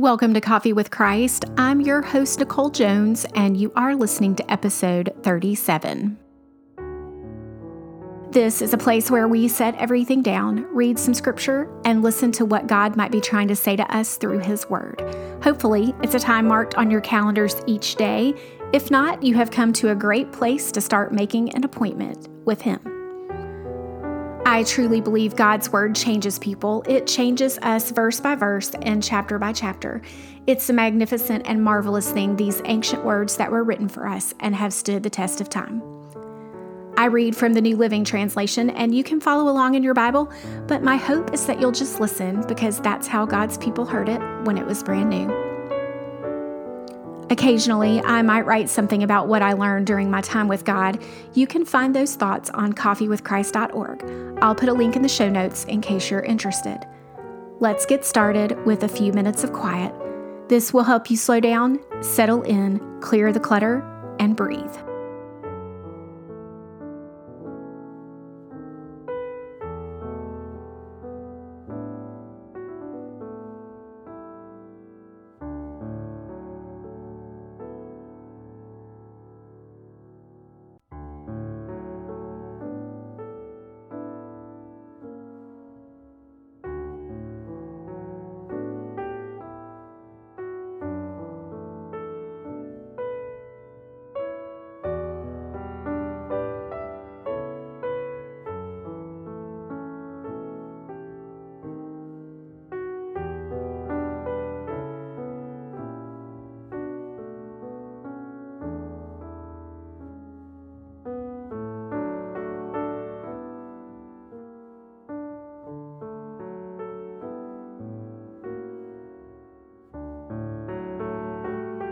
Welcome to Coffee with Christ. I'm your host, Nicole Jones, and you are listening to episode 37. This is a place where we set everything down, read some scripture, and listen to what God might be trying to say to us through His Word. Hopefully, it's a time marked on your calendars each day. If not, you have come to a great place to start making an appointment with Him. I truly believe God's word changes people. It changes us verse by verse and chapter by chapter. It's a magnificent and marvelous thing, these ancient words that were written for us and have stood the test of time. I read from the New Living Translation, and you can follow along in your Bible, but my hope is that you'll just listen because that's how God's people heard it when it was brand new. Occasionally, I might write something about what I learned during my time with God. You can find those thoughts on coffeewithchrist.org. I'll put a link in the show notes in case you're interested. Let's get started with a few minutes of quiet. This will help you slow down, settle in, clear the clutter, and breathe.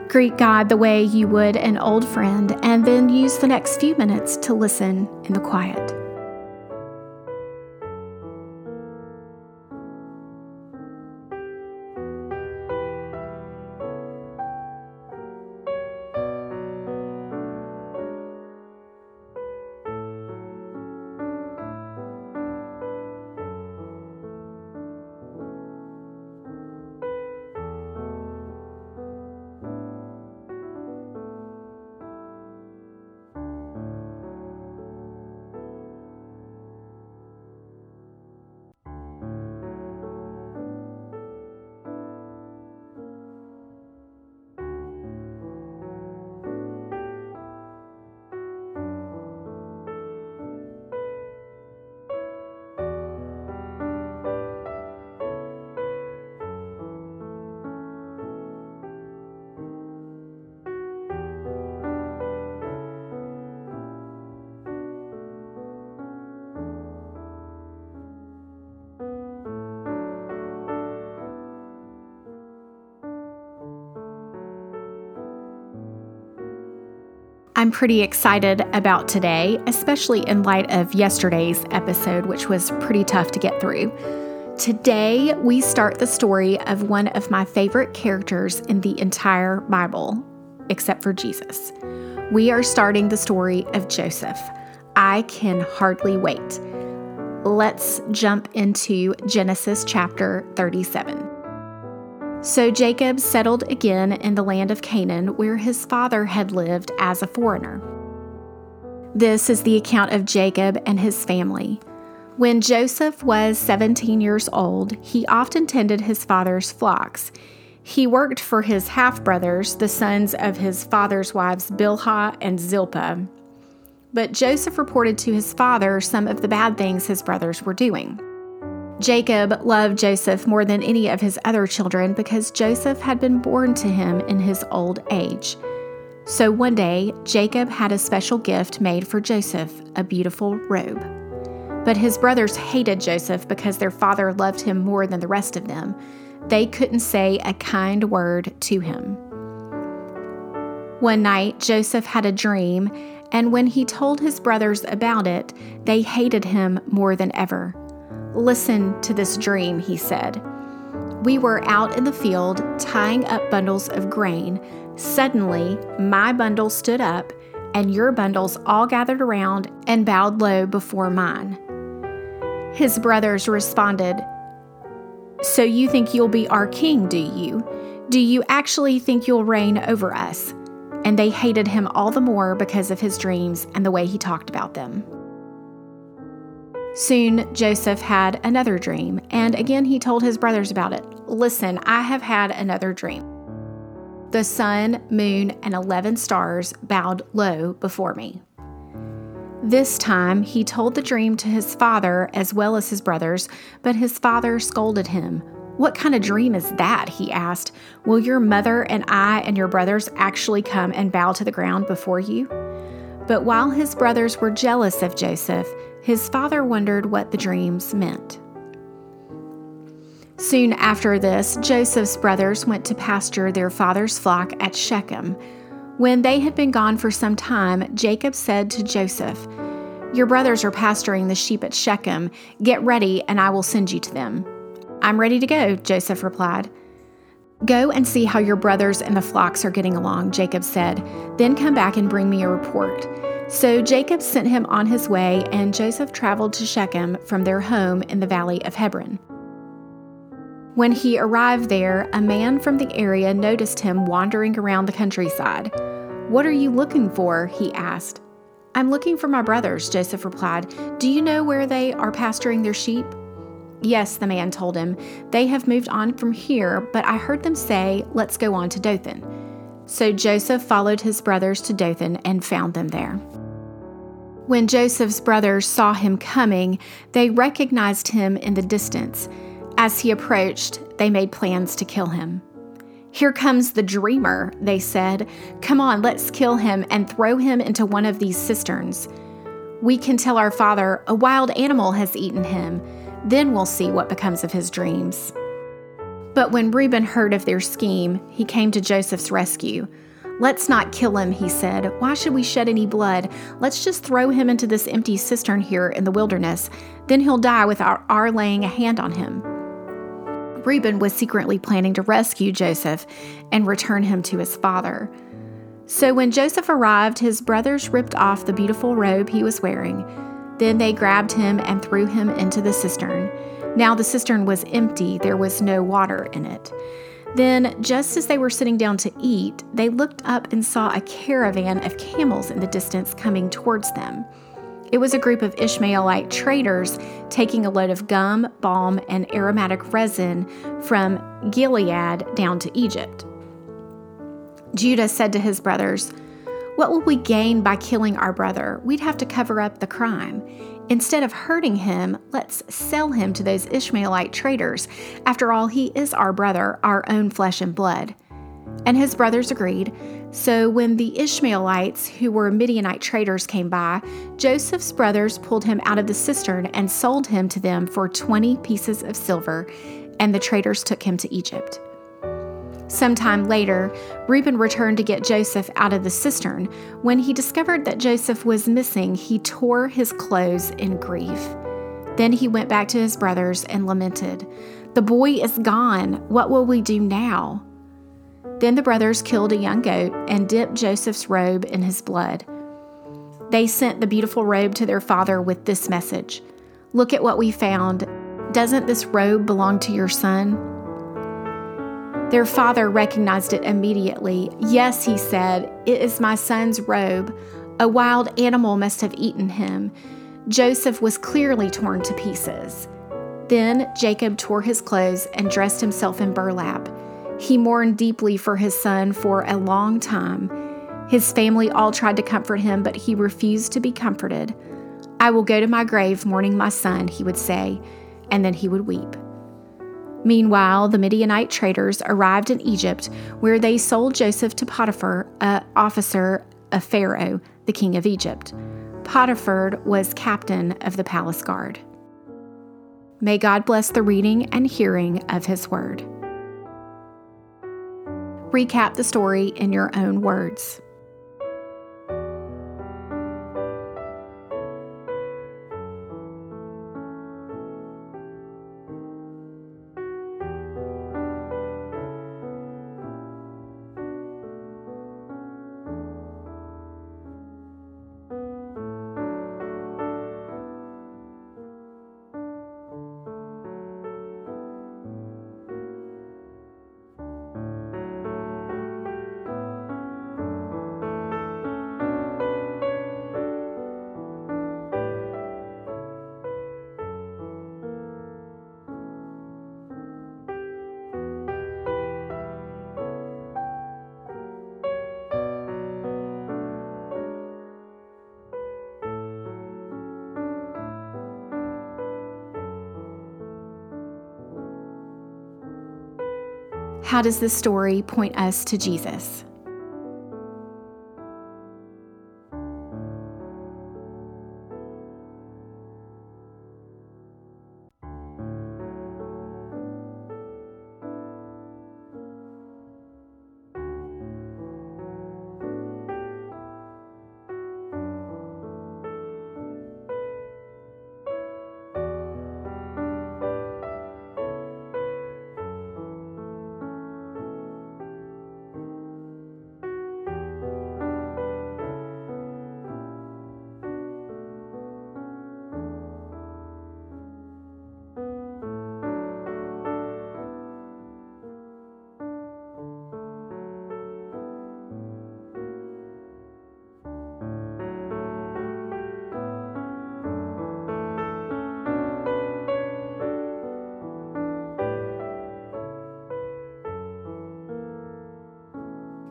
Greet God the way you would an old friend, and then use the next few minutes to listen in the quiet. I'm pretty excited about today, especially in light of yesterday's episode, which was pretty tough to get through. Today, we start the story of one of my favorite characters in the entire Bible, except for Jesus. We are starting the story of Joseph. I can hardly wait. Let's jump into Genesis chapter 37. So Jacob settled again in the land of Canaan, where his father had lived as a foreigner. This is the account of Jacob and his family. When Joseph was 17 years old, he often tended his father's flocks. He worked for his half brothers, the sons of his father's wives Bilhah and Zilpah. But Joseph reported to his father some of the bad things his brothers were doing. Jacob loved Joseph more than any of his other children because Joseph had been born to him in his old age. So one day, Jacob had a special gift made for Joseph a beautiful robe. But his brothers hated Joseph because their father loved him more than the rest of them. They couldn't say a kind word to him. One night, Joseph had a dream, and when he told his brothers about it, they hated him more than ever. Listen to this dream, he said. We were out in the field tying up bundles of grain. Suddenly, my bundle stood up, and your bundles all gathered around and bowed low before mine. His brothers responded, So you think you'll be our king, do you? Do you actually think you'll reign over us? And they hated him all the more because of his dreams and the way he talked about them. Soon, Joseph had another dream, and again he told his brothers about it. Listen, I have had another dream. The sun, moon, and 11 stars bowed low before me. This time he told the dream to his father as well as his brothers, but his father scolded him. What kind of dream is that? he asked. Will your mother and I and your brothers actually come and bow to the ground before you? But while his brothers were jealous of Joseph, his father wondered what the dreams meant. Soon after this, Joseph's brothers went to pasture their father's flock at Shechem. When they had been gone for some time, Jacob said to Joseph, Your brothers are pasturing the sheep at Shechem. Get ready, and I will send you to them. I'm ready to go, Joseph replied. Go and see how your brothers and the flocks are getting along, Jacob said. Then come back and bring me a report. So Jacob sent him on his way, and Joseph traveled to Shechem from their home in the valley of Hebron. When he arrived there, a man from the area noticed him wandering around the countryside. What are you looking for? he asked. I'm looking for my brothers, Joseph replied. Do you know where they are pasturing their sheep? Yes, the man told him. They have moved on from here, but I heard them say, Let's go on to Dothan. So Joseph followed his brothers to Dothan and found them there. When Joseph's brothers saw him coming, they recognized him in the distance. As he approached, they made plans to kill him. Here comes the dreamer, they said. Come on, let's kill him and throw him into one of these cisterns. We can tell our father a wild animal has eaten him then we'll see what becomes of his dreams. But when Reuben heard of their scheme, he came to Joseph's rescue. Let's not kill him, he said. Why should we shed any blood? Let's just throw him into this empty cistern here in the wilderness. Then he'll die without our laying a hand on him. Reuben was secretly planning to rescue Joseph and return him to his father. So when Joseph arrived, his brothers ripped off the beautiful robe he was wearing then they grabbed him and threw him into the cistern. Now the cistern was empty, there was no water in it. Then, just as they were sitting down to eat, they looked up and saw a caravan of camels in the distance coming towards them. It was a group of Ishmaelite traders taking a load of gum, balm, and aromatic resin from Gilead down to Egypt. Judah said to his brothers, what will we gain by killing our brother? We'd have to cover up the crime. Instead of hurting him, let's sell him to those Ishmaelite traders. After all, he is our brother, our own flesh and blood. And his brothers agreed. So when the Ishmaelites, who were Midianite traders, came by, Joseph's brothers pulled him out of the cistern and sold him to them for 20 pieces of silver, and the traders took him to Egypt. Sometime later, Reuben returned to get Joseph out of the cistern. When he discovered that Joseph was missing, he tore his clothes in grief. Then he went back to his brothers and lamented, The boy is gone. What will we do now? Then the brothers killed a young goat and dipped Joseph's robe in his blood. They sent the beautiful robe to their father with this message Look at what we found. Doesn't this robe belong to your son? Their father recognized it immediately. Yes, he said, it is my son's robe. A wild animal must have eaten him. Joseph was clearly torn to pieces. Then Jacob tore his clothes and dressed himself in burlap. He mourned deeply for his son for a long time. His family all tried to comfort him, but he refused to be comforted. I will go to my grave mourning my son, he would say, and then he would weep. Meanwhile, the Midianite traders arrived in Egypt, where they sold Joseph to Potiphar, an officer of Pharaoh, the king of Egypt. Potiphar was captain of the palace guard. May God bless the reading and hearing of his word. Recap the story in your own words. How does this story point us to Jesus?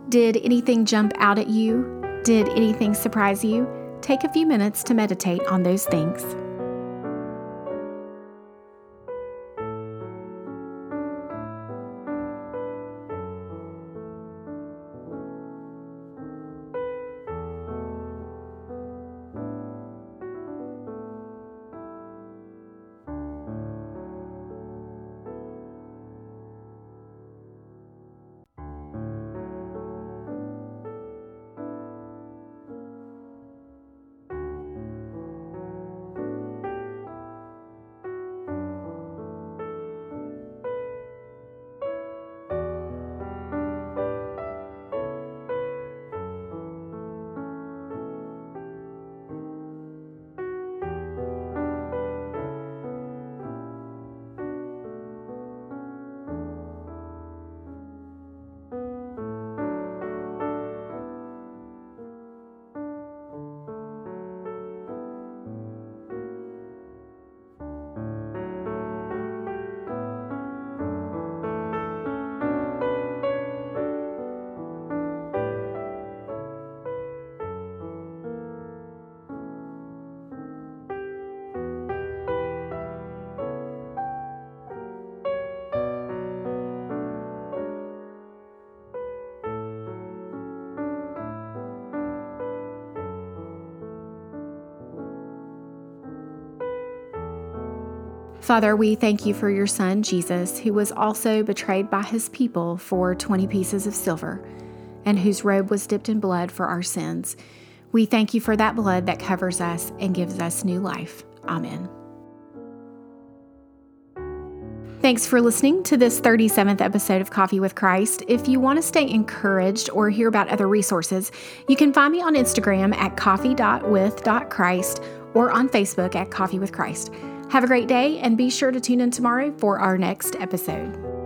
Did anything jump out at you? Did anything surprise you? Take a few minutes to meditate on those things. Father, we thank you for your Son, Jesus, who was also betrayed by his people for 20 pieces of silver, and whose robe was dipped in blood for our sins. We thank you for that blood that covers us and gives us new life. Amen. Thanks for listening to this 37th episode of Coffee with Christ. If you want to stay encouraged or hear about other resources, you can find me on Instagram at coffee.with.christ or on Facebook at Coffee with Christ. Have a great day and be sure to tune in tomorrow for our next episode.